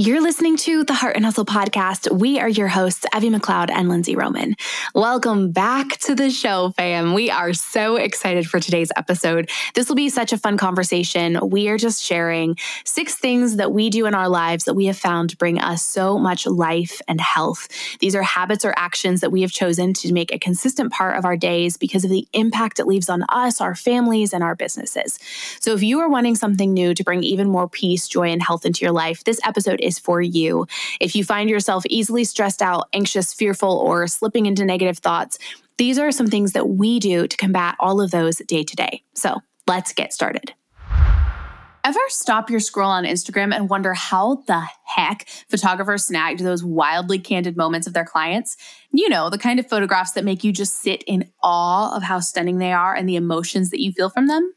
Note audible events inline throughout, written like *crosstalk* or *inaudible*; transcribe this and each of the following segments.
You're listening to the Heart and Hustle podcast. We are your hosts, Evie McLeod and Lindsey Roman. Welcome back to the show, fam. We are so excited for today's episode. This will be such a fun conversation. We are just sharing six things that we do in our lives that we have found bring us so much life and health. These are habits or actions that we have chosen to make a consistent part of our days because of the impact it leaves on us, our families, and our businesses. So if you are wanting something new to bring even more peace, joy, and health into your life, this episode is for you. If you find yourself easily stressed out, anxious, fearful, or slipping into negative thoughts, these are some things that we do to combat all of those day to day. So let's get started. Ever stop your scroll on Instagram and wonder how the heck photographers snagged those wildly candid moments of their clients? You know, the kind of photographs that make you just sit in awe of how stunning they are and the emotions that you feel from them?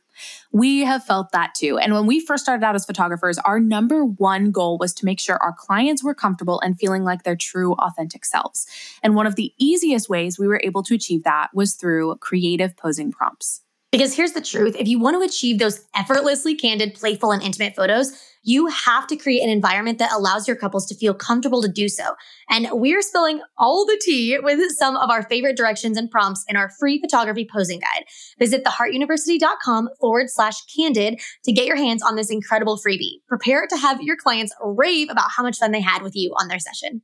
We have felt that too. And when we first started out as photographers, our number one goal was to make sure our clients were comfortable and feeling like their true, authentic selves. And one of the easiest ways we were able to achieve that was through creative posing prompts. Because here's the truth if you want to achieve those effortlessly candid, playful, and intimate photos, you have to create an environment that allows your couples to feel comfortable to do so. And we're spilling all the tea with some of our favorite directions and prompts in our free photography posing guide. Visit theheartuniversity.com forward slash candid to get your hands on this incredible freebie. Prepare to have your clients rave about how much fun they had with you on their session.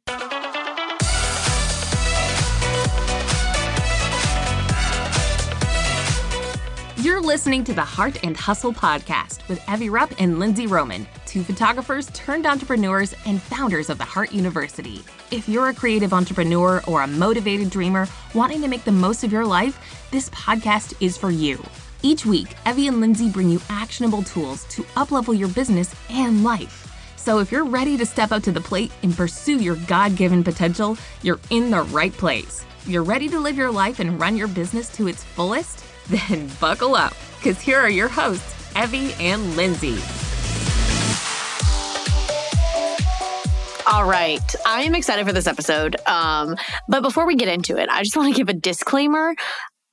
You're listening to the Heart and Hustle podcast with Evie Rupp and Lindsey Roman, two photographers turned entrepreneurs and founders of the Heart University. If you're a creative entrepreneur or a motivated dreamer wanting to make the most of your life, this podcast is for you. Each week, Evie and Lindsey bring you actionable tools to uplevel your business and life. So if you're ready to step up to the plate and pursue your God given potential, you're in the right place. You're ready to live your life and run your business to its fullest? *laughs* Then buckle up, because here are your hosts, Evie and Lindsey. All right. I am excited for this episode. Um, but before we get into it, I just want to give a disclaimer.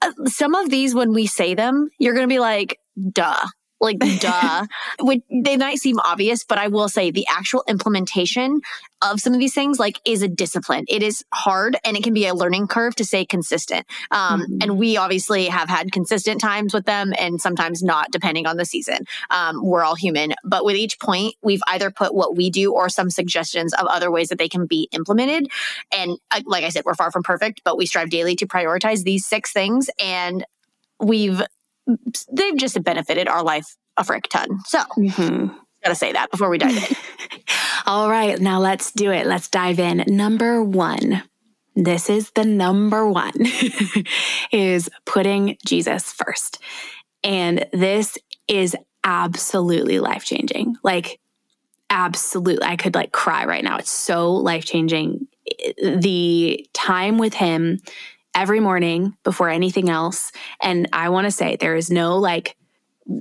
Uh, some of these, when we say them, you're going to be like, duh. Like, *laughs* duh. they might seem obvious, but I will say the actual implementation of some of these things, like, is a discipline. It is hard and it can be a learning curve to stay consistent. Um, mm-hmm. And we obviously have had consistent times with them and sometimes not, depending on the season. Um, we're all human. But with each point, we've either put what we do or some suggestions of other ways that they can be implemented. And uh, like I said, we're far from perfect, but we strive daily to prioritize these six things. And we've they've just benefited our life a frick ton. So, mm-hmm. gotta say that before we dive in. *laughs* All right, now let's do it. Let's dive in. Number one. This is the number one *laughs* is putting Jesus first. And this is absolutely life changing. Like, absolutely. I could like cry right now. It's so life changing. The time with him every morning before anything else. And I want to say there is no like,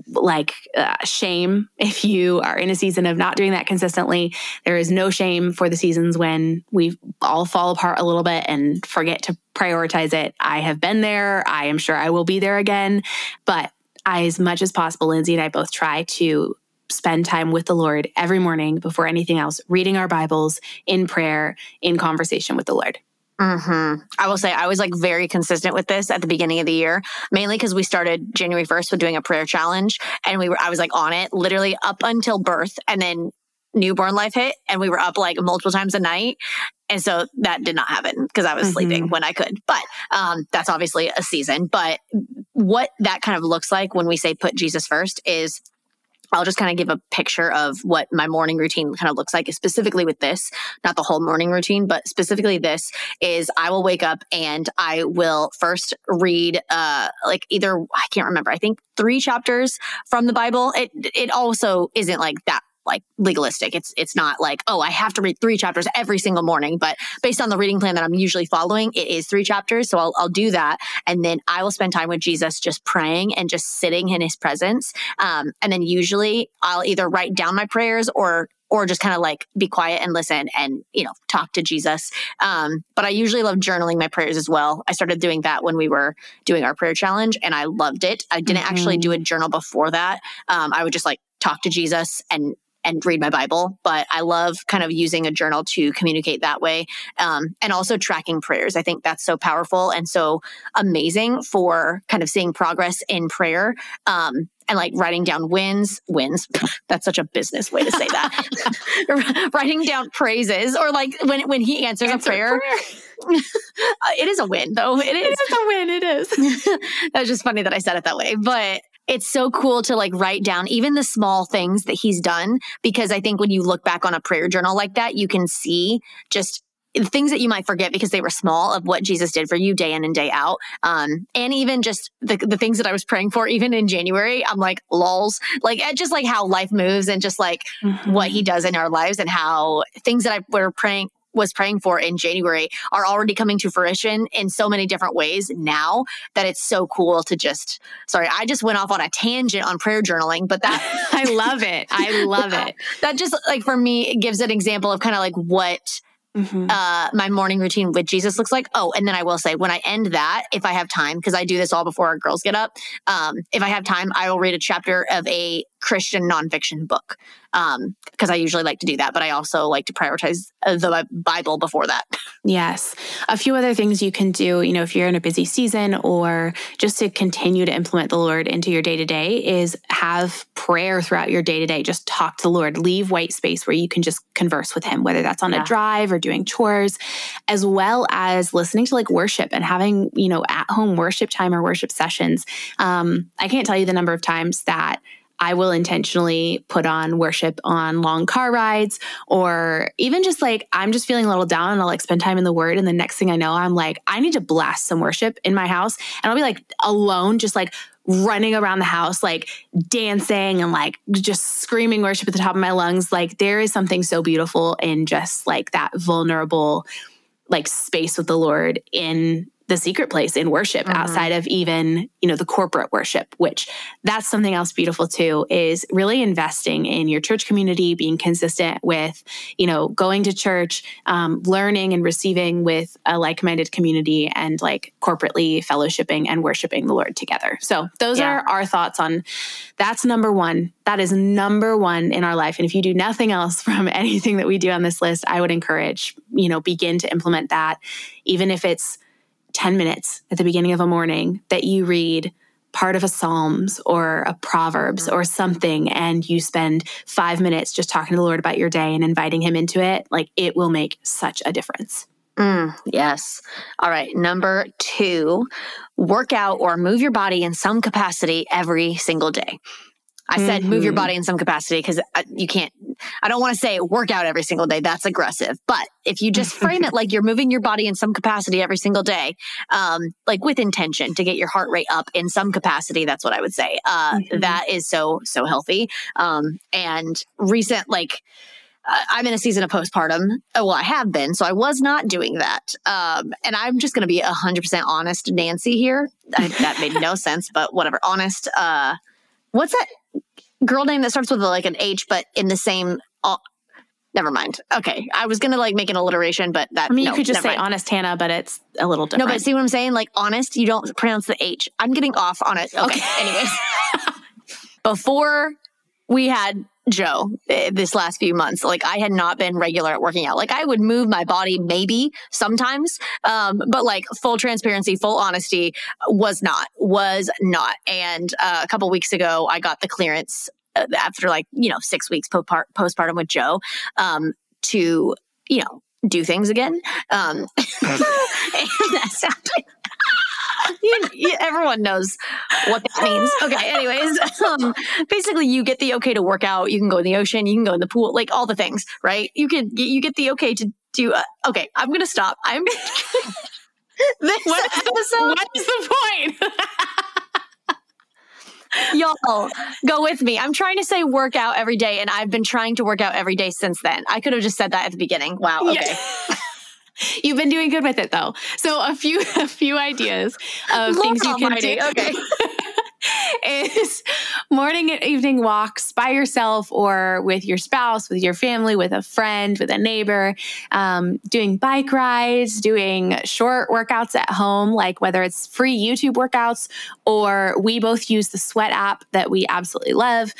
like uh, shame if you are in a season of not doing that consistently. There is no shame for the seasons when we all fall apart a little bit and forget to prioritize it. I have been there. I am sure I will be there again. But I, as much as possible, Lindsey and I both try to spend time with the Lord every morning before anything else, reading our Bibles in prayer, in conversation with the Lord. Mm-hmm. I will say I was like very consistent with this at the beginning of the year, mainly because we started January 1st with doing a prayer challenge and we were, I was like on it literally up until birth and then newborn life hit and we were up like multiple times a night. And so that did not happen because I was mm-hmm. sleeping when I could. But um, that's obviously a season. But what that kind of looks like when we say put Jesus first is I'll just kind of give a picture of what my morning routine kind of looks like, specifically with this, not the whole morning routine, but specifically this is I will wake up and I will first read, uh, like either, I can't remember, I think three chapters from the Bible. It, it also isn't like that like legalistic. It's it's not like, oh, I have to read three chapters every single morning, but based on the reading plan that I'm usually following, it is three chapters. So I'll I'll do that. And then I will spend time with Jesus just praying and just sitting in his presence. Um, and then usually I'll either write down my prayers or or just kind of like be quiet and listen and you know talk to jesus um, but i usually love journaling my prayers as well i started doing that when we were doing our prayer challenge and i loved it i didn't mm-hmm. actually do a mm-hmm. journal before that um, i would just like talk to jesus and and read my Bible, but I love kind of using a journal to communicate that way. Um, and also tracking prayers. I think that's so powerful and so amazing for kind of seeing progress in prayer. Um, and like writing down wins, wins. *laughs* That's such a business way to say that. *laughs* writing down praises or like when when he answers Answer a prayer. prayer. *laughs* it is a win though. It is. It is a win. It is. That's just funny that I said it that way. But it's so cool to like write down even the small things that he's done because I think when you look back on a prayer journal like that, you can see just things that you might forget because they were small of what Jesus did for you day in and day out. Um, and even just the, the things that I was praying for, even in January, I'm like, lols, like just like how life moves and just like mm-hmm. what he does in our lives and how things that I were praying was praying for in January are already coming to fruition in so many different ways now that it's so cool to just sorry, I just went off on a tangent on prayer journaling, but that *laughs* *laughs* I love it. I *laughs* love it. That just like for me it gives an example of kind of like what Mm-hmm. Uh, my morning routine with Jesus looks like. Oh, and then I will say when I end that, if I have time, because I do this all before our girls get up. Um, if I have time, I will read a chapter of a Christian nonfiction book because um, I usually like to do that, but I also like to prioritize uh, the Bible before that. *laughs* Yes. A few other things you can do, you know, if you're in a busy season or just to continue to implement the Lord into your day to day is have prayer throughout your day to day. Just talk to the Lord, leave white space where you can just converse with Him, whether that's on yeah. a drive or doing chores, as well as listening to like worship and having, you know, at home worship time or worship sessions. Um, I can't tell you the number of times that I will intentionally put on worship on long car rides or even just like I'm just feeling a little down and I'll like spend time in the word. And the next thing I know, I'm like, I need to blast some worship in my house. And I'll be like alone, just like running around the house, like dancing and like just screaming worship at the top of my lungs. Like there is something so beautiful in just like that vulnerable like space with the Lord in the secret place in worship mm-hmm. outside of even you know the corporate worship which that's something else beautiful too is really investing in your church community being consistent with you know going to church um, learning and receiving with a like-minded community and like corporately fellowshipping and worshiping the lord together so those yeah. are our thoughts on that's number one that is number one in our life and if you do nothing else *laughs* from anything that we do on this list i would encourage you know begin to implement that even if it's 10 minutes at the beginning of a morning that you read part of a Psalms or a Proverbs or something, and you spend five minutes just talking to the Lord about your day and inviting Him into it, like it will make such a difference. Mm, yes. All right. Number two, work out or move your body in some capacity every single day. I said mm-hmm. move your mm-hmm. body in some capacity because uh, you can't, I don't want to say work out every single day. That's aggressive. But if you just frame it *laughs* like you're moving your body in some capacity every single day, um, like with intention to get your heart rate up in some capacity, that's what I would say. Uh, mm-hmm. that is so, so healthy. Um, and recent, like, I'm in a season of postpartum. Uh, well, I have been, so I was not doing that. Um, and I'm just going to be 100% honest, Nancy here. I, that made no *laughs* sense, but whatever. Honest. Uh, what's that girl name that starts with like an H, but in the same. Never mind. Okay, I was gonna like make an alliteration, but that. I mean, no, you could just say mind. honest Hannah, but it's a little different. No, but see what I'm saying? Like honest, you don't pronounce the H. I'm getting off on it. Okay. okay. Anyways, *laughs* before we had Joe eh, this last few months. Like I had not been regular at working out. Like I would move my body maybe sometimes, um, but like full transparency, full honesty was not, was not. And uh, a couple weeks ago, I got the clearance uh, after like you know six weeks postpartum with Joe um, to you know do things again. Um, *laughs* and that sounded you, you, everyone knows what that means. Okay. Anyways, *laughs* um, basically, you get the okay to work out. You can go in the ocean. You can go in the pool. Like all the things, right? You can you get the okay to do. Uh, okay, I'm gonna stop. I'm. *laughs* this what is, episode, what is the point? *laughs* Y'all, go with me. I'm trying to say work out every day, and I've been trying to work out every day since then. I could have just said that at the beginning. Wow. Okay. *laughs* You've been doing good with it though. So a few *laughs* a few ideas of Lord things you can do. Okay. *laughs* is morning and evening walks by yourself or with your spouse, with your family, with a friend, with a neighbor, um, doing bike rides, doing short workouts at home, like whether it's free YouTube workouts or we both use the Sweat app that we absolutely love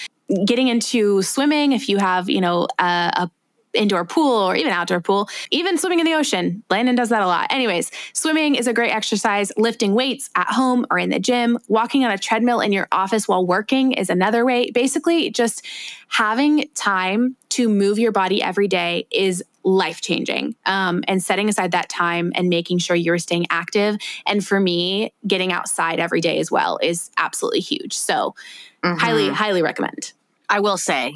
getting into swimming if you have, you know, a, a indoor pool or even outdoor pool, even swimming in the ocean. Landon does that a lot. Anyways, swimming is a great exercise. Lifting weights at home or in the gym, walking on a treadmill in your office while working is another way. Basically, just having time to move your body every day is life changing. Um, and setting aside that time and making sure you're staying active. And for me, getting outside every day as well is absolutely huge. So, mm-hmm. highly, highly recommend. I will say,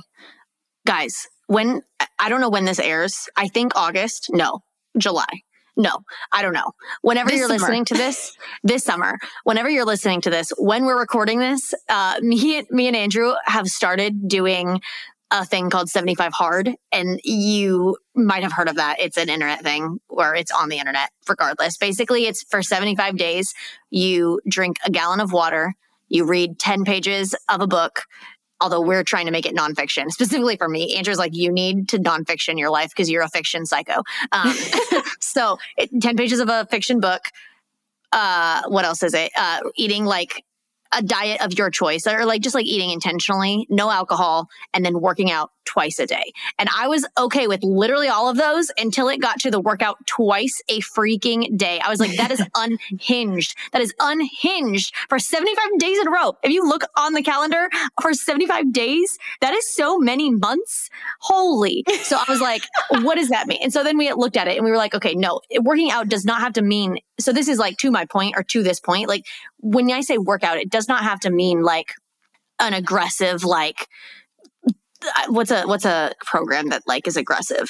guys, when I don't know when this airs. I think August. No, July. No, I don't know. Whenever this you're summer. listening to this, *laughs* this summer, whenever you're listening to this, when we're recording this, uh, me, me and Andrew have started doing a thing called 75 Hard. And you might have heard of that. It's an internet thing where it's on the internet, regardless. Basically, it's for 75 days. You drink a gallon of water, you read 10 pages of a book, although we're trying to make it nonfiction. *laughs* Specifically for me andrew's like you need to nonfiction your life because you're a fiction psycho. Um, *laughs* so it, 10 pages of a fiction book uh, what else is it? Uh, eating like a diet of your choice or like just like eating intentionally no alcohol and then working out twice a day. And I was okay with literally all of those until it got to the workout twice a freaking day. I was like, that is *laughs* unhinged. That is unhinged for 75 days in a row. If you look on the calendar for 75 days, that is so many months. Holy. So I was like, *laughs* what does that mean? And so then we looked at it and we were like, okay, no, working out does not have to mean. So this is like to my point or to this point, like when I say workout, it does not have to mean like an aggressive, like what's a what's a program that like is aggressive?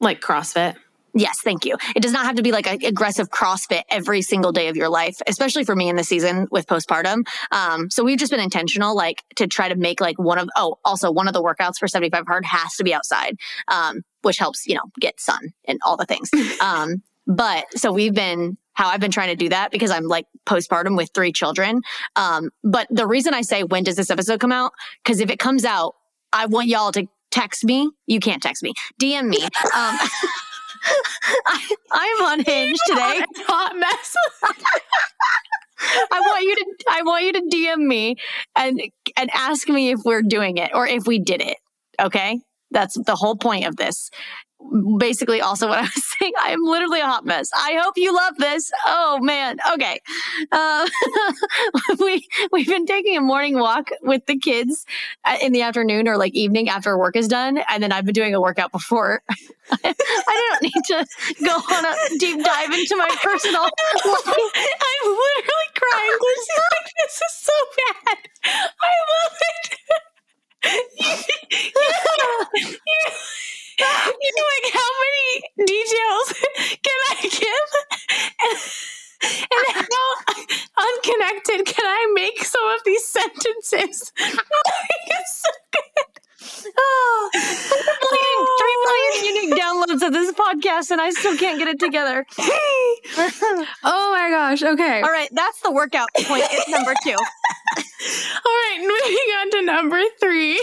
Like CrossFit. Yes, thank you. It does not have to be like an aggressive CrossFit every single day of your life, especially for me in the season with postpartum. Um, so we've just been intentional, like to try to make like one of, oh, also one of the workouts for 75 hard has to be outside, um, which helps, you know, get sun and all the things. *laughs* Um, but so we've been, how I've been trying to do that because I'm like postpartum with three children. Um, but the reason I say, when does this episode come out? Because if it comes out I want y'all to text me. You can't text me. DM me. *laughs* Um, *laughs* I, I'm unhinged today. Hot mess. *laughs* I want you to I want you to DM me and and ask me if we're doing it or if we did it. Okay? That's the whole point of this basically also what I was *laughs* saying. I am literally a hot mess. I hope you love this. Oh man. Okay. Uh, *laughs* we, we've been taking a morning walk with the kids uh, in the afternoon or like evening after work is done. And then I've been doing a workout before. *laughs* I don't need to go on a deep dive into my personal life. I'm literally crying. This is, like, this is so bad. I love it. you, you, you, you're like, how many details can I give? And, and how unconnected can I make some of these sentences? it's so good. Oh, three million unique downloads of this and I still can't get it together. *laughs* oh my gosh. Okay. All right. That's the workout point. It's number two. *laughs* All right. Moving on to number three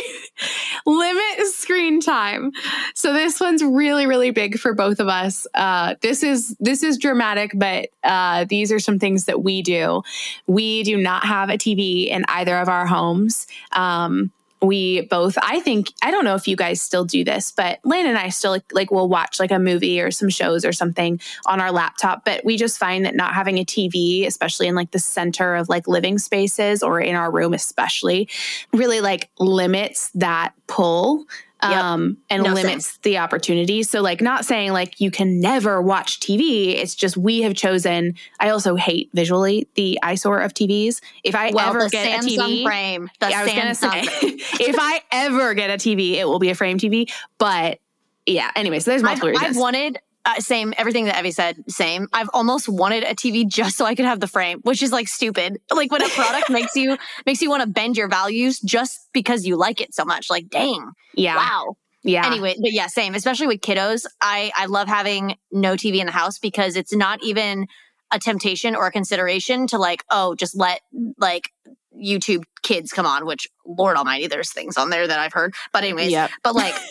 limit screen time. So this one's really, really big for both of us. Uh, this is this is dramatic, but uh, these are some things that we do. We do not have a TV in either of our homes. Um, we both i think i don't know if you guys still do this but lane and i still like, like will watch like a movie or some shows or something on our laptop but we just find that not having a tv especially in like the center of like living spaces or in our room especially really like limits that pull um, and no limits sense. the opportunity. So, like, not saying like you can never watch TV. It's just we have chosen. I also hate visually the eyesore of TVs. If I well, ever get Samsung a TV frame, the yeah, I was gonna say, *laughs* if I ever get a TV, it will be a frame TV. But yeah, anyways, so there's multiple I've, I've wanted uh, same everything that Evie said. Same. I've almost wanted a TV just so I could have the frame, which is like stupid. Like when a product makes you *laughs* makes you want to bend your values just because you like it so much. Like, dang, yeah, wow. Yeah. Anyway, but yeah, same. Especially with kiddos, I I love having no TV in the house because it's not even a temptation or a consideration to like, oh, just let like YouTube kids come on. Which Lord Almighty, there's things on there that I've heard. But anyways, yep. but like. *laughs*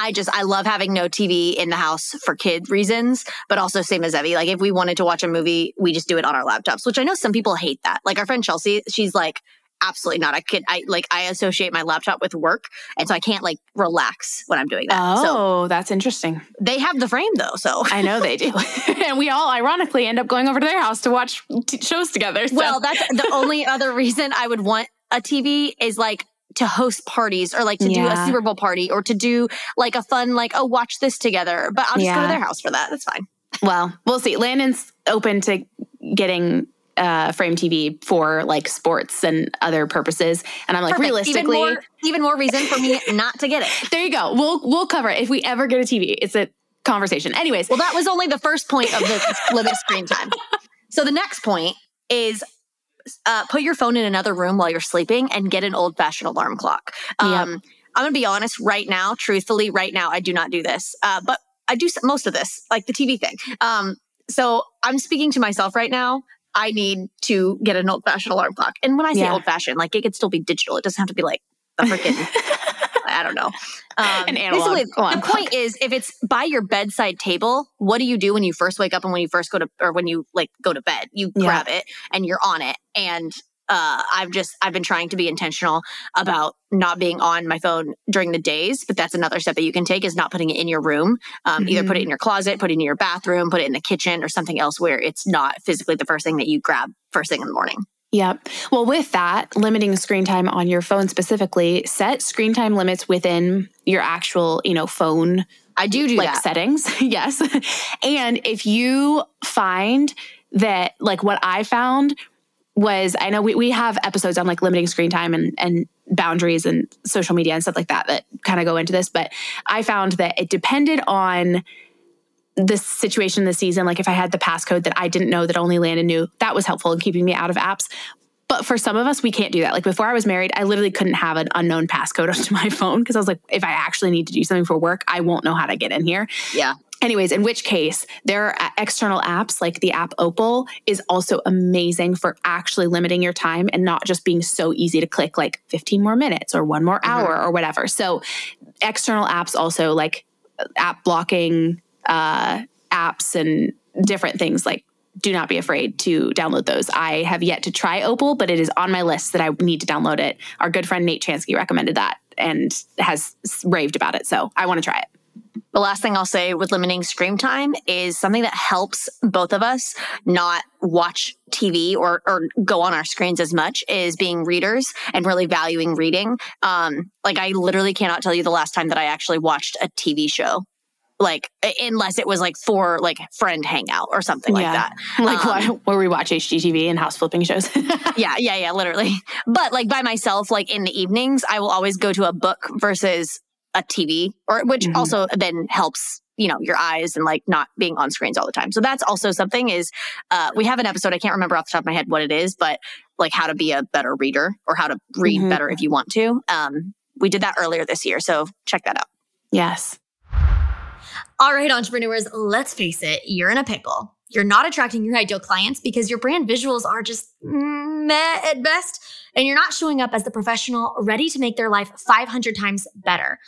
I just I love having no TV in the house for kid reasons, but also same as Evie. Like if we wanted to watch a movie, we just do it on our laptops, which I know some people hate that. Like our friend Chelsea, she's like, absolutely not. I could, I like, I associate my laptop with work. And so I can't like relax when I'm doing that. Oh, So that's interesting. they have the frame though. So, I know they do. *laughs* *laughs* and we all ironically end up going over to their house to watch t- shows together. So. well, that's the only other reason I would want a TV is like, to host parties or like to do a Super Bowl party or to do like a fun, like, oh, watch this together. But I'll just go to their house for that. That's fine. Well, we'll see. Landon's open to getting uh, frame TV for like sports and other purposes, and I'm like, Perfect. realistically, even more, even more reason for me *laughs* not to get it. there you go. We'll we'll cover it if we ever get a TV. It's a conversation. Anyways, Well, that was only the first point of the *laughs* limit screen time. So the next point is uh, put your phone in another room while you're sleeping and get an old fashioned alarm clock. Um, Yep. I'm going to be honest right now, truthfully, right now, I do not do this, uh, but I do most of this, like the TV thing. Um, so I'm speaking to myself right now. I need to get an old fashioned alarm clock. And when I say Yeah. old fashioned, like it could still be digital. It doesn't have to be like the freaking, *laughs* I don't know. Um, An analog basically, the point is if it's by your bedside table, what do you do when you first wake up and when you first go to, or when you like go to bed? You Yeah. grab it and you're on it. And uh, I've just, I've been trying to be intentional about not being on my phone during the days, but that's another step that you can take is not putting it in your room. Um, Either put it in your closet, put it in your bathroom, put it in the kitchen or something else where it's not physically the first thing that you grab first thing in the morning. Yep. Well, with that, limiting screen time on your phone specifically, set screen time limits within your actual, you know, phone I do do like that. settings. *laughs* yes. and if you find that like what I found was I know we, we have episodes on like limiting screen time and, and boundaries and social media and stuff like that that kind of go into this, but I found that it depended on the situation this season. Like if I had the passcode that I didn't know that only Landon knew, that was helpful in keeping me out of apps. But for some of us, we can't do that. Like before I was married, I literally couldn't have an unknown passcode *laughs* onto my phone because I was like, if I actually need to do something for work, I won't know how to get in here. yeah. Anyways, in which case, there are uh, external apps like the app Opal is also amazing for actually limiting your time and not just being so easy to click like 15 more minutes or one more mm-hmm. hour or whatever. So, external apps also like uh, app blocking uh, apps and different things like do not be afraid to download those. I have yet to try Opal, but it is on my list that I need to download it. Our good friend Nate Chansky recommended that and has raved about it. So I want to try it. The last thing I'll say with limiting screen time is something that helps both of us not watch TV or, or go on our screens as much is being readers and really valuing reading. Um, like I literally cannot tell you the last time that I actually watched a TV show. Like unless it was like for like friend hangout or something like that. Like Um, where we watch HGTV and house flipping shows. *laughs* yeah, yeah, yeah, literally. But like by myself, like in the evenings, I will always go to a book versus a TV, or which Mhm. also then helps you know your eyes and like not being on screens all the time. So that's also something. Is uh, we have an episode I can't remember off the top of my head what it is, but like how to be a better reader or how to read Mhm. better if you want to. Um, we did that earlier this year, so check that out. yes. All right, entrepreneurs, let's face it, you're in a pickle. You're not attracting your ideal clients because your brand visuals are just meh at best, and you're not showing up as the professional ready to make their life 500 times better.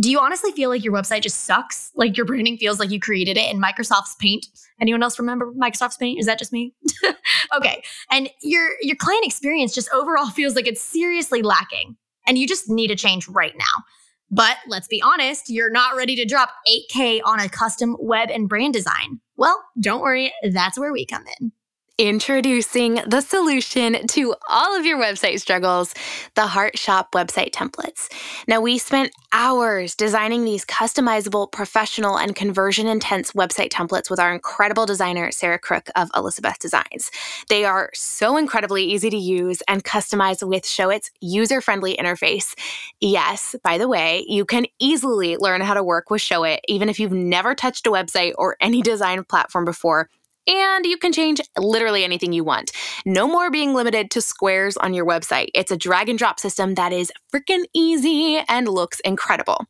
Do you honestly feel like your website just sucks? Like your branding feels like you created it in Microsoft's Paint? Anyone else remember Microsoft's Paint? Is that just me? *laughs* okay. And your your client experience just overall *laughs* feels like it's seriously lacking, and you just need a change right now. But let's be honest, you're not ready to drop 8K on a custom web and brand design. Well, don't worry, that's where we come in. Introducing the solution to all of your website struggles the Heart Shop website templates. Now, we spent hours designing these customizable, professional, and conversion intense website templates with our incredible designer, Sarah Crook of Elizabeth Designs. They are so incredibly easy to use and customize with Showit's user friendly interface. Yes, by the way, you can easily learn how to work with Showit, even if you've never touched a website or any design platform before and you can change literally anything you want. No more being limited to squares on your website. It's a drag and drop system that is freaking easy and looks incredible.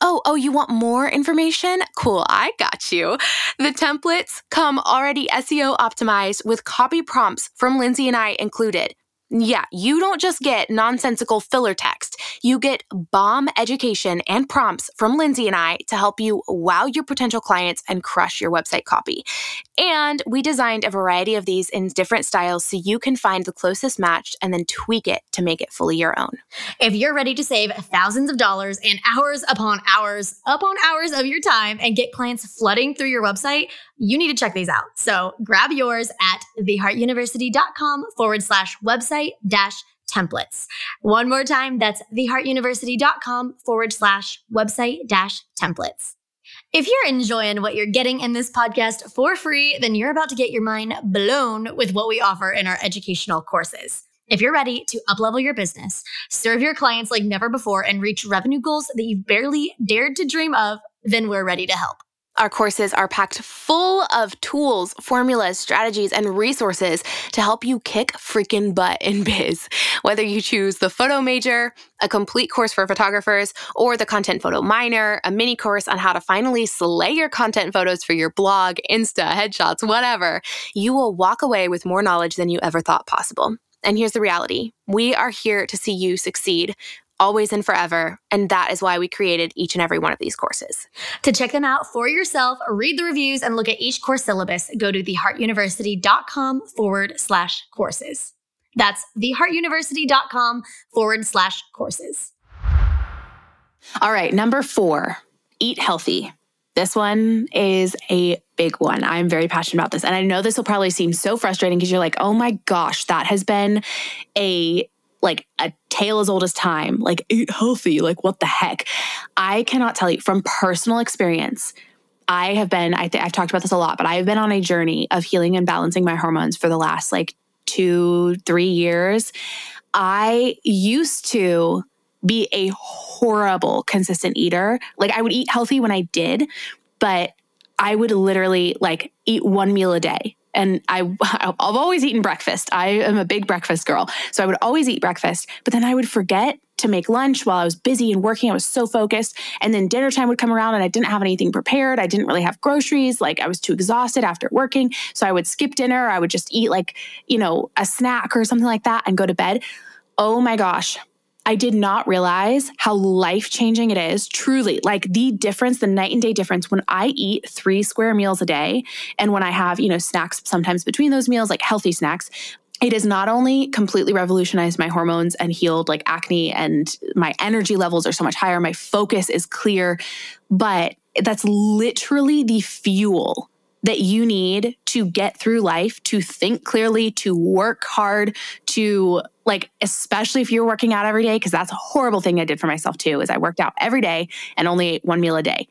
Oh, oh, you want more information? Cool, I got you. The templates come already SEO optimized with copy prompts from Lindsey and I included. Yeah, you don't just get nonsensical filler text. You get bomb education and prompts from Lindsey and I to help you wow your potential clients and crush your website copy. And we designed a variety of these in different styles so you can find the closest match and then tweak it to make it fully your own. If you're ready to save thousands of dollars and hours upon hours upon hours of your time and get clients flooding through your website, you need to check these out. So grab yours at theheartuniversity.com forward slash website dash templates. One more time, that's theheartuniversity.com forward slash website dash templates. If you're enjoying what you're getting in this podcast for free, then you're about to get your mind blown with what we offer in our educational courses. If you're ready to uplevel your business, serve your clients like never before, and reach revenue goals that you've barely dared to dream of, then we're ready to help. Our courses are packed full of tools, formulas, strategies, and resources to help you kick freaking butt in *laughs* biz. Whether you choose the photo major, a complete course for photographers, or the content photo minor, a mini course on how to finally slay your content photos for your blog, Insta, headshots, whatever, you will walk away with more knowledge than you ever thought possible. And here's the reality we are here to see you succeed always and forever. And that is why we created each and every one of these courses. To check them out for yourself, read the reviews, and look at each course syllabus, go to theheartuniversity.com forward slash courses. That's theheartuniversity.com forward slash courses. All right, number four, eat healthy. This one is a big one. I'm very passionate about this. And I know this will probably seem so frustrating because you're like, oh my gosh, that has been a like a tale as old as time, like eat healthy, like what the heck? I cannot tell you from personal experience. I have been, I think I've talked about this a lot, but I have been on a journey of healing and balancing my hormones for the last like two, three years. I used to be a horrible consistent eater. Like I would eat healthy when I did, but I would literally like eat one meal a day and I *laughs* I've always eaten breakfast. I am a big breakfast girl. So I would always eat breakfast, but then I would forget to make lunch while I was busy and working. I was so focused. And then dinner time would come around and I didn't have anything prepared. I didn't really have groceries. Like I was too exhausted after working. So I would skip dinner. I would just eat like, you know, a snack or something like that and go to bed. Oh my gosh. I did not realize how life changing it is, truly. Like the difference, the night and day difference when I eat three square meals a day and when I have, you know, snacks sometimes between those meals, like healthy snacks. It has not only completely revolutionized my hormones and healed like acne, and my energy levels are so much higher. My focus is clear, but that's literally the fuel that you need to get through life, to think clearly, to work hard, to like, especially if you're working out every day, because that's a horrible thing I did for myself too, is I worked out every day and only ate one meal a day.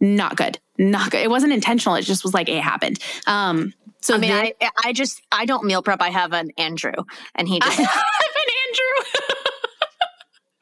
Not good. Not good. It wasn't intentional. It just was like it happened. Um, so I mean, then, I, I just I don't meal prep. I have an Andrew, and he *laughs* just I have an Andrew. *laughs*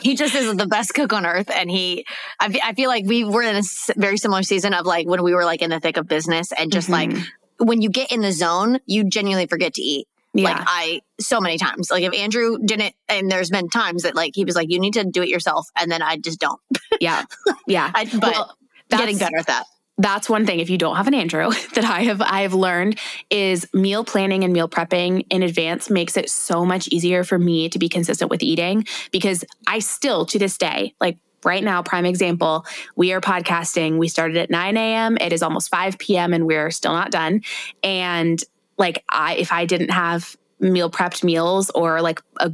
he just is the best cook on earth and he I, I feel like we were in a very similar season of like when we were like in the thick of business and just mm-hmm. like when you get in the zone you genuinely forget to eat. Yeah. like i so many times. Like if andrew didn't and there's been times that like he was like you need to do it yourself and then i just don't. Yeah. *laughs* Yeah. I, but well, getting better at that that's one thing if you don't have an andrew *laughs* that i have i have learned is meal planning and meal prepping in advance makes it so much easier for me to be consistent with eating because i still to this day like right now prime example we are podcasting. We started at 9 a.m it is almost 5 p.m and we're still not done. And like i if i didn't have meal prepped meals or like a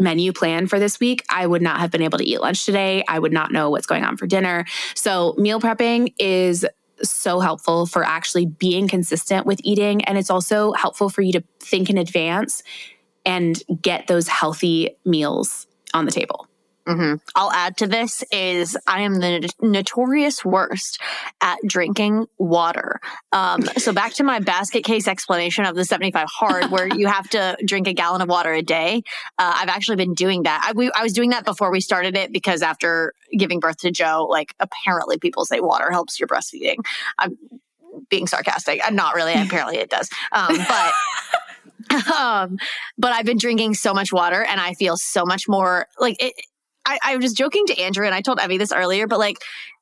menu plan for this week, I would not have been able to eat lunch today. I would not know what's going on for dinner. So, meal prepping is so helpful for actually being consistent with eating. And it's also helpful for you to think in advance and get those healthy meals on the table. Mm-hmm. I'll add to this is I am the notorious worst at drinking water. Um, so back to my basket case explanation of the 75 hard, where you have to drink a gallon of water a day. Uh, I've actually been doing that. I, we, I was doing that before we started it because after giving birth to Joe, like apparently people say water helps your breastfeeding. I'm being sarcastic. I'm not really. Apparently it does. Um, but. *laughs* *laughs* um, but I've been drinking so much water and I feel so much more like it, I, I was just joking to Andrew and I told Evie this earlier, but like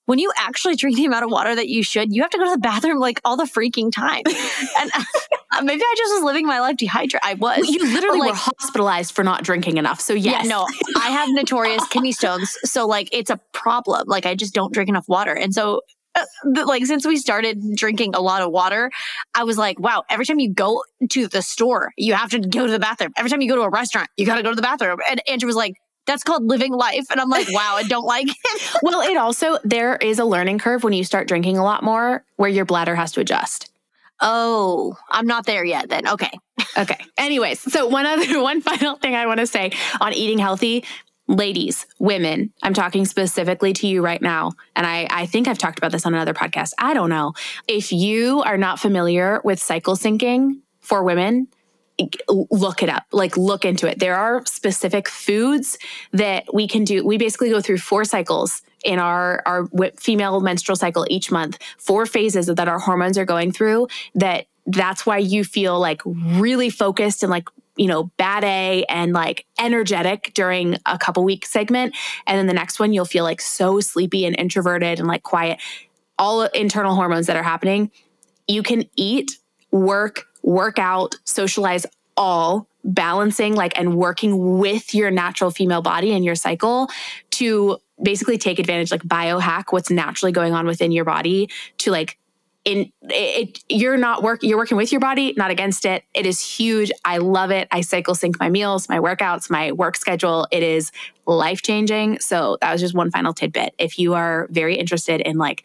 when you actually drink the amount of water that you should, you have to go to the bathroom like all the freaking time. *laughs* and *laughs* uh, maybe I just was living my life dehydrated. I was. You literally like, were hospitalized for not drinking enough. So yes. Yeah, no, I have notorious *laughs* kidney stones. So like it's a problem. Like I just don't drink enough water. And so uh, like since we started drinking a lot of water, I was like, wow, every time you go to the store, you have to go to the bathroom. Every time you go to a restaurant, you got to go to the bathroom. And Andrew was like, that's called living life. And I'm like, wow, I don't like it. *laughs* well, it also, there is a learning curve when you start drinking a lot more where your bladder has to adjust. Oh, I'm not there yet then. Okay. okay. Anyways, so one other, *laughs* one final thing I want to say on eating healthy. Ladies, women, I'm talking specifically to you right now. And I, I think I've talked about this on another podcast. I don't know. If you are not familiar with cycle syncing for women, look it up like look into it. There are specific foods that we can do we basically go through four cycles in our our female menstrual cycle each month four phases that our hormones are going through that that's why you feel like really focused and like you know bad a and like energetic during a couple week segment. And then the next one you'll feel like so sleepy and introverted and like quiet. All internal hormones that are happening you can eat work work out, socialize all balancing like and working with your natural female body and your cycle to basically take advantage like biohack what's naturally going on within your body to like in it, you're not work you're working with your body not against it. It is huge. I love it. I cycle sync my meals my workouts my work schedule. It is life changing so that was just one final tidbit. If you are very interested in like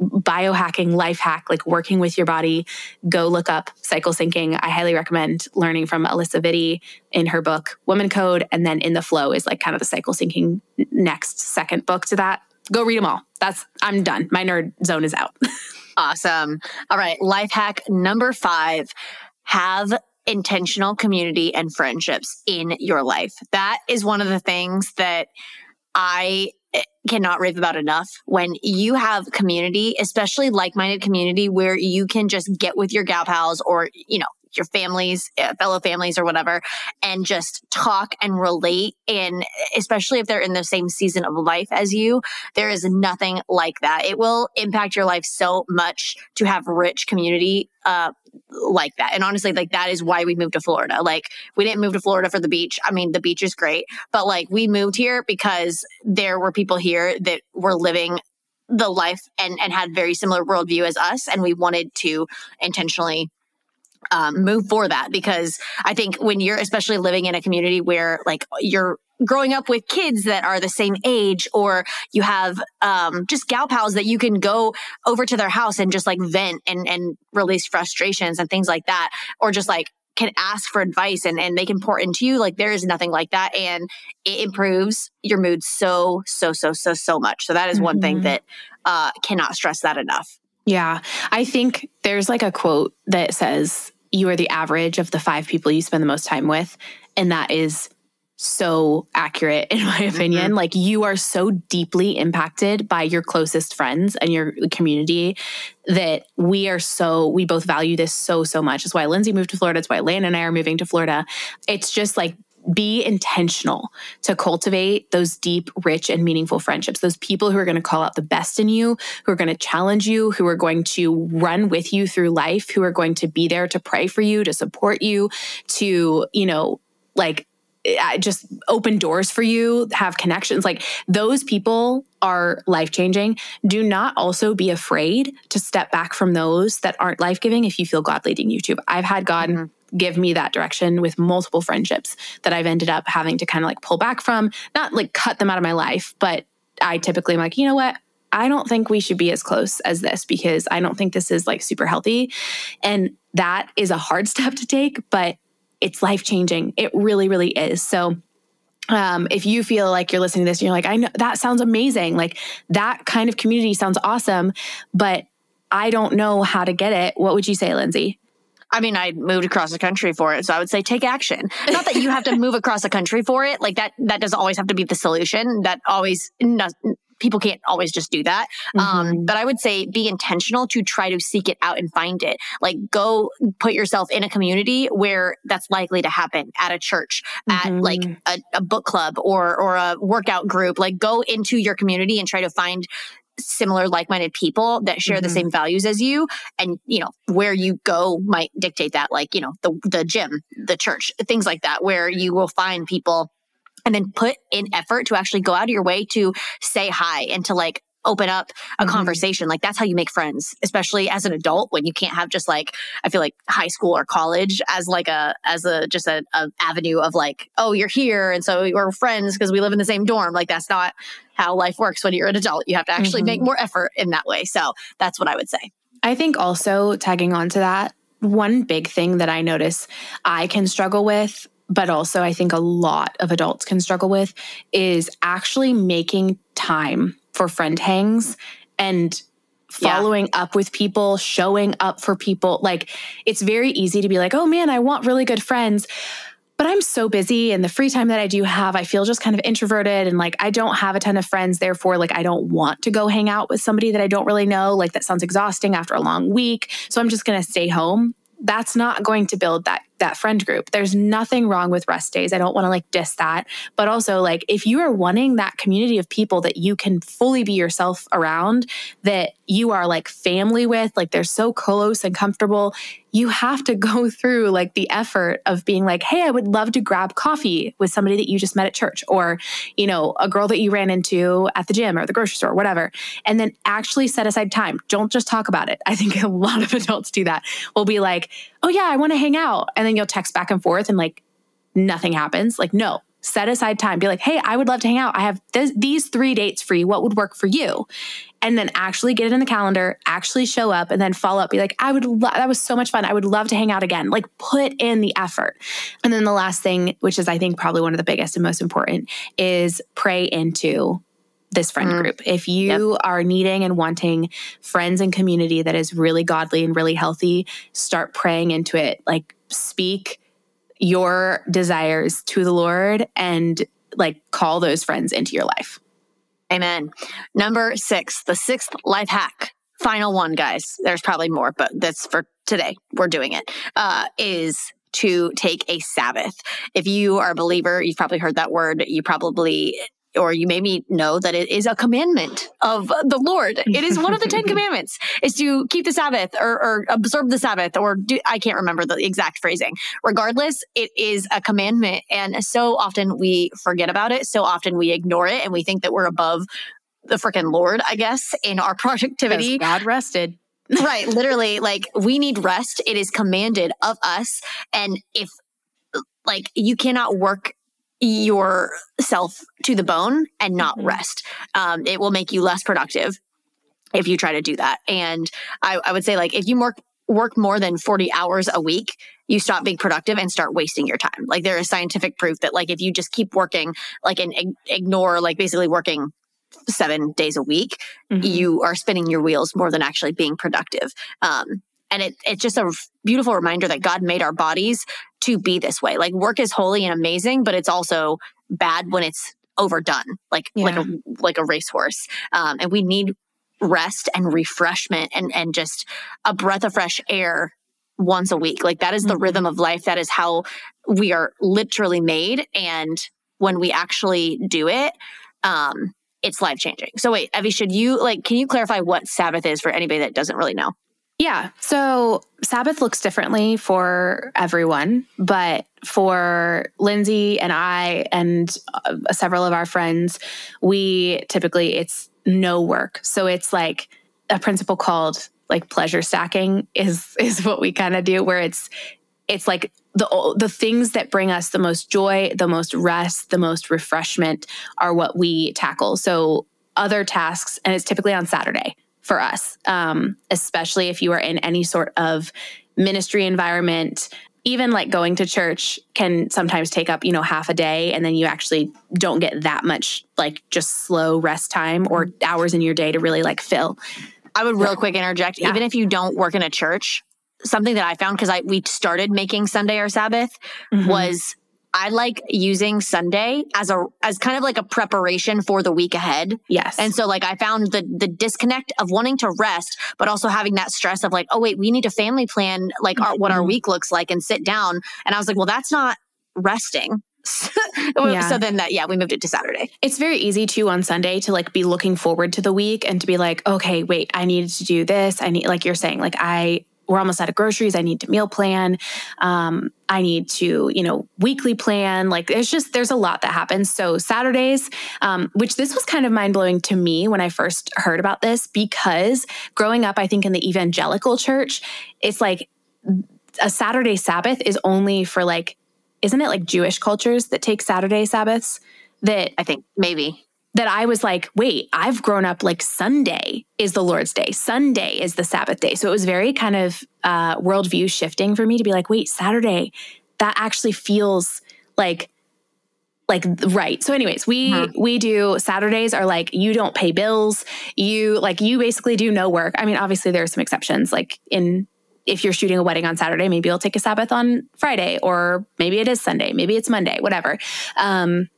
biohacking life hack, like working with your body, go look up cycle syncing. I highly recommend learning from Alisa Vitti in her book, Woman Code. And then In the Flow is like kind of the cycle syncing next second book to that. Go read them all. That's, I'm done. My nerd zone is out. *laughs* awesome. All right. Life hack number five have intentional community and friendships in your life. That is one of the things that I cannot rave about enough when you have community, especially like minded community where you can just get with your gal pals or, you know, your families, uh, fellow families or whatever, and just talk and relate. And especially if they're in the same season of life as you, there is nothing like that. It will impact your life so much to have rich community uh, like that. And honestly, like that is why we moved to Florida. Like we didn't move to Florida for the beach. I mean, the beach is great, but like we moved here because there were people here that were living the life and and had very similar worldview as us and we wanted to intentionally um, move for that because I think when you're especially living in a community where like you're growing up with kids that are the same age or you have um, just gal pals that you can go over to their house and just like vent and, and release frustrations and things like that or just like can ask for advice and, and they can pour into you like there is nothing like that and it improves your mood so so so so so much so that is one mm-hmm. thing that uh, cannot stress that enough yeah. I think there's like a quote that says, you are the average of the five people you spend the most time with. And that is so accurate, in my opinion. Mm-hmm. Like, you are so deeply impacted by your closest friends and your community that we are so, we both value this so, so much. it's why Lindsey moved to Florida. It's why Lane and I are moving to Florida. It's just like be intentional to cultivate those deep, rich, and meaningful friendships. Those people who are going to call out the best in you, who are going to challenge you, who are going to run with you through life, who are going to be there to pray for you, to support you, to, you know, like just open doors for you, have connections. Like those people are life changing. Do not also be afraid to step back from those that aren't life giving if you feel God leading you to. I've had God. Mm-hmm give me that direction with multiple friendships that I've ended up having to kind of like pull back from, not like cut them out of my life, but I typically am like, you know what? I don't think we should be as close as this because I don't think this is like super healthy. And that is a hard *laughs* step to take, but it's life changing. It really, really is. So, um, if you feel like you're listening to this and you're like, I know that sounds amazing, like that kind of community sounds awesome, but I don't know how to get it, what would you say, Lindsey? I mean, I moved across the country for it. So I would say take action. Not that you have to move across the country for it. Like that, that doesn't always have to be the solution. That always, people can't always just do that. Um, mm-hmm. Um, but I would say be intentional to try to seek it out and find it. Like go put yourself in a community where that's likely to happen at a church, mm-hmm. at like a, a book club or, or a workout group. Like go into your community and try to find similar like-minded people that share mm-hmm. the same values as you and you know where you go might dictate that like you know the the gym the church things like that where you will find people and then put in effort to actually go out of your way to say hi and to like open up a mm-hmm. conversation. Like that's how you make friends, especially as an adult when you can't have just like I feel like high school or college as like a as a just a, a avenue of like oh you're here and so we're friends because we live in the same dorm. Like that's not how life works when you're an adult. You have to actually mm-hmm. make more effort in that way. So that's what I would say. I think also tagging on to that, one big thing that I notice I can struggle with but also I think a lot of adults can struggle with is actually making time for friend hangs and following yeah. up with people, showing up for people. Like it's very easy to be like, oh man, I want really good friends. But I'm so busy and the free time that I do have, I feel just kind of introverted and like I don't have a ton of friends. Therefore, like I don't want to go hang out with somebody that I don't really know. Like that sounds exhausting after a long week. So I'm just going to stay home. That's not going to build that that friend group. There's nothing wrong with rest days. I don't want to like diss that. But also, like, if you are wanting that community of people that you can fully be yourself around, that you are like family with, like they're so close and comfortable, you have to *laughs* go through like the effort of being like, hey, I would love to grab coffee with somebody that you just met at church or, you know, a girl that you ran into at the gym or the grocery store, or whatever. And then actually set aside time. Don't just talk about it. I think *laughs* a lot of adults do that. We'll be like, oh, yeah, I want to hang out. And then you'll text back and forth and like nothing happens. Like, no, set aside time. Be like, hey, I would love to hang out. I have th- these three dates for you. What would work for you? And then actually get it in the calendar, actually show up, and then follow up. Be like, I would, lo- that was so much fun. I would love to hang out again. Like, put in the effort. And then the last thing, which is I think probably one of the biggest and most important, is pray into this friend mm. group. If you yep. are needing and wanting friends and community that is really godly and really healthy, start praying into it. Like speak your desires to the Lord and like call those friends into your life. Amen. Number six, the sixth life hack, final one, guys. There's probably more, but that's for today. We're doing it. Uh, is to take a Sabbath. If you are a believer, you've probably heard that word. You probably or you maybe know that it is a commandment of the Lord. It is one of the Ten *laughs* Commandments is to keep the Sabbath or, or observe the Sabbath or do, I can't remember the exact phrasing. Regardless, it is a commandment. And so often we forget about it. So often we ignore it and we think that we're above the freaking Lord, I guess, in our *laughs* productivity. God rested. *laughs* right. Literally, like we need rest. It is commanded of us. And if like you cannot work yourself to the bone and not mm-hmm. rest. Um, it will make you less productive if you try to do that. And I, I would say, like, if you work work more than 40 hours a week, you stop being productive and start wasting your time. Like there is scientific proof that like if you just keep working like and ignore like basically working 7 days a week, mm-hmm. you are spinning your wheels more than actually being productive. Um and it, it's just a beautiful reminder that God made our bodies to be this way. Like work is holy and amazing, but it's also bad when it's overdone, like yeah. like a like a racehorse. Um, and we need rest and refreshment and and just a breath of fresh air once a week. Like that is the mm-hmm. rhythm of life. That is how we are literally made. And when we actually do it, um, it's life changing. So wait, Evie, should you like? Can you clarify what Sabbath is for anybody that doesn't really know? Yeah. So Sabbath looks differently for everyone, but for Lindsey and I and uh, several of our friends, we typically it's no work. So it's like a principle called like pleasure stacking is *laughs* is what we kind of do where it's it's like the the things that bring us the most joy, the most rest, the most refreshment are what we tackle. So other tasks and it's typically on Saturday for us, um, especially if you are in any sort of ministry environment. Even like going to church can sometimes take up, you know, half a day, and then you actually don't get that much like just slow rest time or hours in your day to really like fill. I would real quick interject. Yeah. Even if you don't work in a church, something that I found because I we started making Sunday our Sabbath mm-hmm. was I like using Sunday as a as kind of like a preparation for the week ahead. Yes. And so like I found the the disconnect of wanting to rest, but also having that stress of like, oh wait, we need to family plan like our, what our mm-hmm. week looks like and sit down. And I was like, well, that's not resting. *laughs* yeah. So then that, yeah, we moved it to Saturday. It's very easy too on Sunday to like be looking forward to the week and to be like, okay, wait, I needed to do this. I need, like you're saying, like I, we're almost out of groceries. I need to meal plan. Um, I need to, you know, weekly plan. Like there's just, there's a lot that happens. So Saturdays, um, which this was kind of mind blowing to me when I first heard about this because growing up, I think in the evangelical church, it's like a Saturday Sabbath is only for like isn't it like Jewish cultures that take Saturday Sabbaths? That I think maybe that I was like, wait, I've grown up like Sunday is the Lord's day, Sunday is the Sabbath day. So it was very kind of uh, worldview shifting for me to be like, wait, Saturday, that actually feels like like right so anyways we mm-hmm. we do saturdays are like you don't pay bills you like you basically do no work i mean obviously there are some exceptions like in if you're shooting a wedding on Saturday, maybe you'll take a Sabbath on Friday, or maybe it is Sunday, maybe it's Monday, whatever. Um,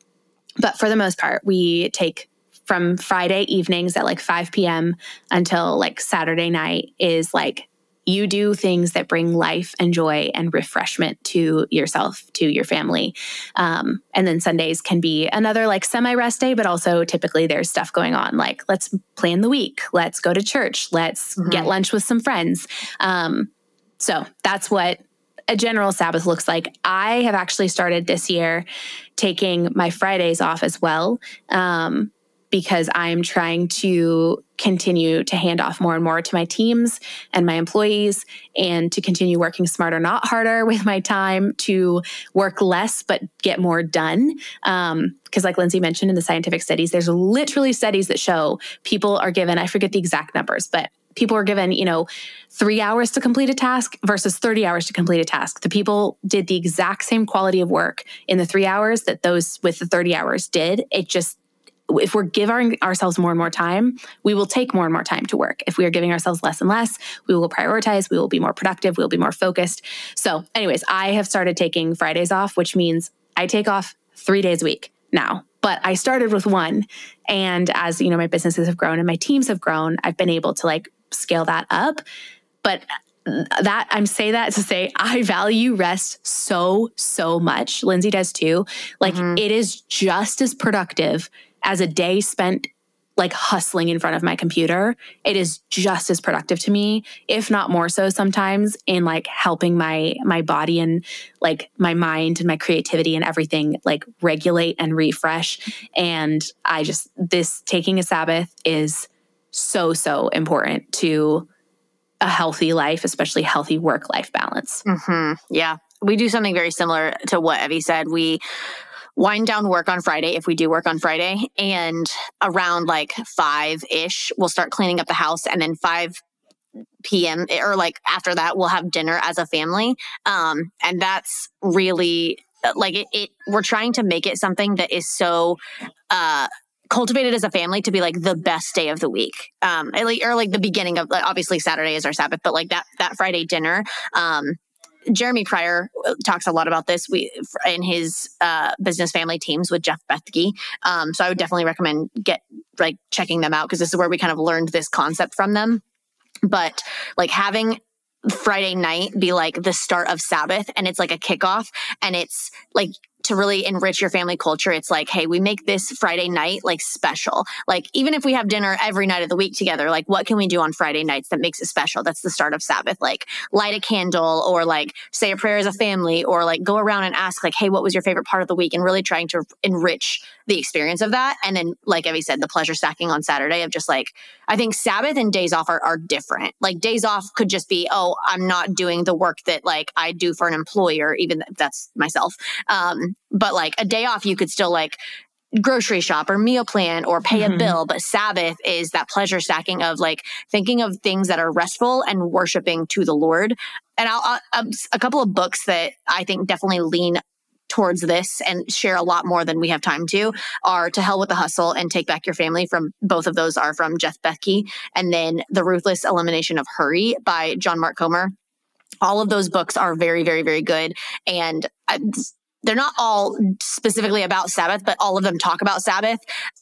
but for the most part, we take from Friday evenings at like 5 p.m. until like Saturday night is like you do things that bring life and joy and refreshment to yourself, to your family. Um, and then Sundays can be another like semi rest day, but also typically there's stuff going on like let's plan the week, let's go to church, let's mm-hmm. get lunch with some friends. Um, so that's what a general Sabbath looks like. I have actually started this year taking my Fridays off as well. Um, because I'm trying to continue to hand off more and more to my teams and my employees and to continue working smarter, not harder *laughs* with my time to work less but get more done. Because, um, like Lindsey mentioned in the scientific studies, there's literally studies that show people are given, I forget the exact numbers, but people were given, you know, three hours to complete a task versus 30 hours to complete a task. The people did the exact same quality of work in the three hours that those with the 30 hours did. It just, if we're giving ourselves more and more time, we will take more and more time to work. If we are giving ourselves less and less, we will prioritize, we will be more productive, we will be more focused. So, anyways, I have started taking Fridays off, which means I take off three days a week now but I started with one. And as you know, my businesses have grown and my teams have grown, I've been able to like scale that up. But that I'm say that to say I value rest so so much. Lindsey does too. Like mm-hmm. it is just as productive as a day spent like hustling in front of my computer. It is just as productive to me, if not more so sometimes in like helping my my body and like my mind and my creativity and everything like regulate and refresh. And I just this taking a Sabbath is so, so important to a healthy life, especially healthy work life balance. Mm-hmm. Yeah. We do something very similar to what Evie said. We wind down work on Friday if we do work on Friday. And around like five ish, we'll start cleaning up the house. And then 5 p.m. or like after that, we'll have dinner as a family. Um, and that's really like it, it, we're trying to make it something that is so uh cultivated as a family to be like the best day of the week. Um, or like the beginning of like, obviously Saturday is our Sabbath, but like that that Friday dinner. Um, Jeremy Pryor uh, talks a lot about this we in his uh, business family teams with Jeff Bethke. Um, so I would definitely recommend get like checking them out because this is where we kind of learned this concept from them. But like having Friday night be like the start of Sabbath and it's like a kickoff and it's like to really enrich your family culture, it's like, hey, we make this Friday night like special. Like, even if we have dinner every night of the week together, like, what can we do on Friday nights that makes it special? That's the start of Sabbath. Like, light a candle or like say a prayer as a family or like go around and ask, like, hey, what was your favorite part of the week? And really trying to enrich the experience of that. And then, like Evie said, the pleasure stacking on Saturday of just like, I think Sabbath and days off are, are different. Like, days off could just be, oh, I'm not doing the work that like I do for an employer, even if that's myself. Um, but like a day off, you could still like grocery shop or meal plan or pay mm-hmm. a bill. But Sabbath is that pleasure stacking of like thinking of things that are restful and worshiping to the Lord. And I'll, I'll, um, a couple of books that I think definitely lean towards this and share a lot more than we have time to are To Hell with the Hustle and Take Back Your Family from both of those are from Jeff Bethke and then The Ruthless Elimination of Hurry by John Mark Comer. All of those books are very, very, very good. And uh, they're not all specifically about Sabbath, but all of them talk about Sabbath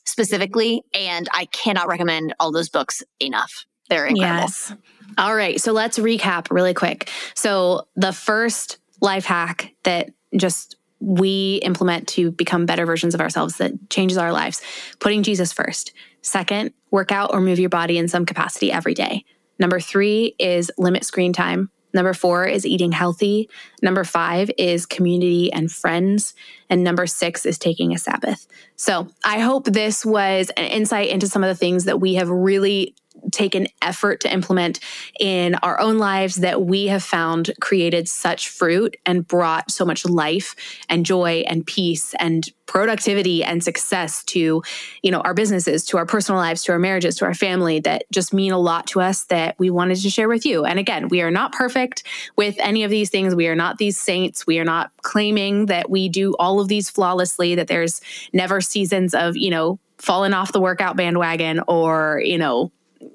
specifically. And I cannot recommend all those books enough. They're incredible. Yes. All right. So let's recap really quick. So the first life hack that just we implement to become better versions of ourselves that changes our lives. Putting Jesus first. Second, work out or move your body in some capacity every day. Number three is limit screen time. Number four is eating healthy. Number five is community and friends. And number six is taking a Sabbath. So I hope this was an insight into some of the things that we have really taken effort to implement in our own lives that we have found created such fruit and brought so much life and joy and peace and productivity and success to you know our businesses to our personal lives to our marriages to our family that just mean a lot to us that we wanted to share with you. And again we are not perfect with any of these things. We are not these saints. We are not claiming that we do all of these flawlessly that there's never seasons of you know falling off the workout bandwagon or you know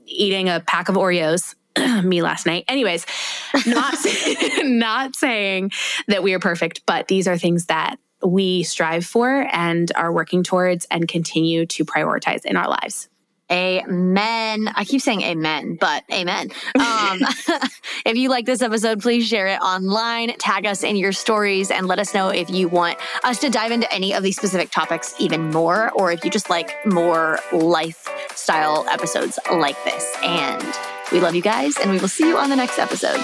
eating a pack of Oreos. *clears throat* me last night. Anyways, not *laughs* *laughs* not saying that we are perfect, but these are things that we strive for and are working towards and continue to prioritize in our lives. Amen. I keep saying amen, but amen. Um, *laughs* if you like this episode, please share it online, tag us in your stories, and let us know if you want us to dive into any of these specific topics even more, or if you just like more lifestyle episodes like this. And we love you guys, and we will see you on the next episode.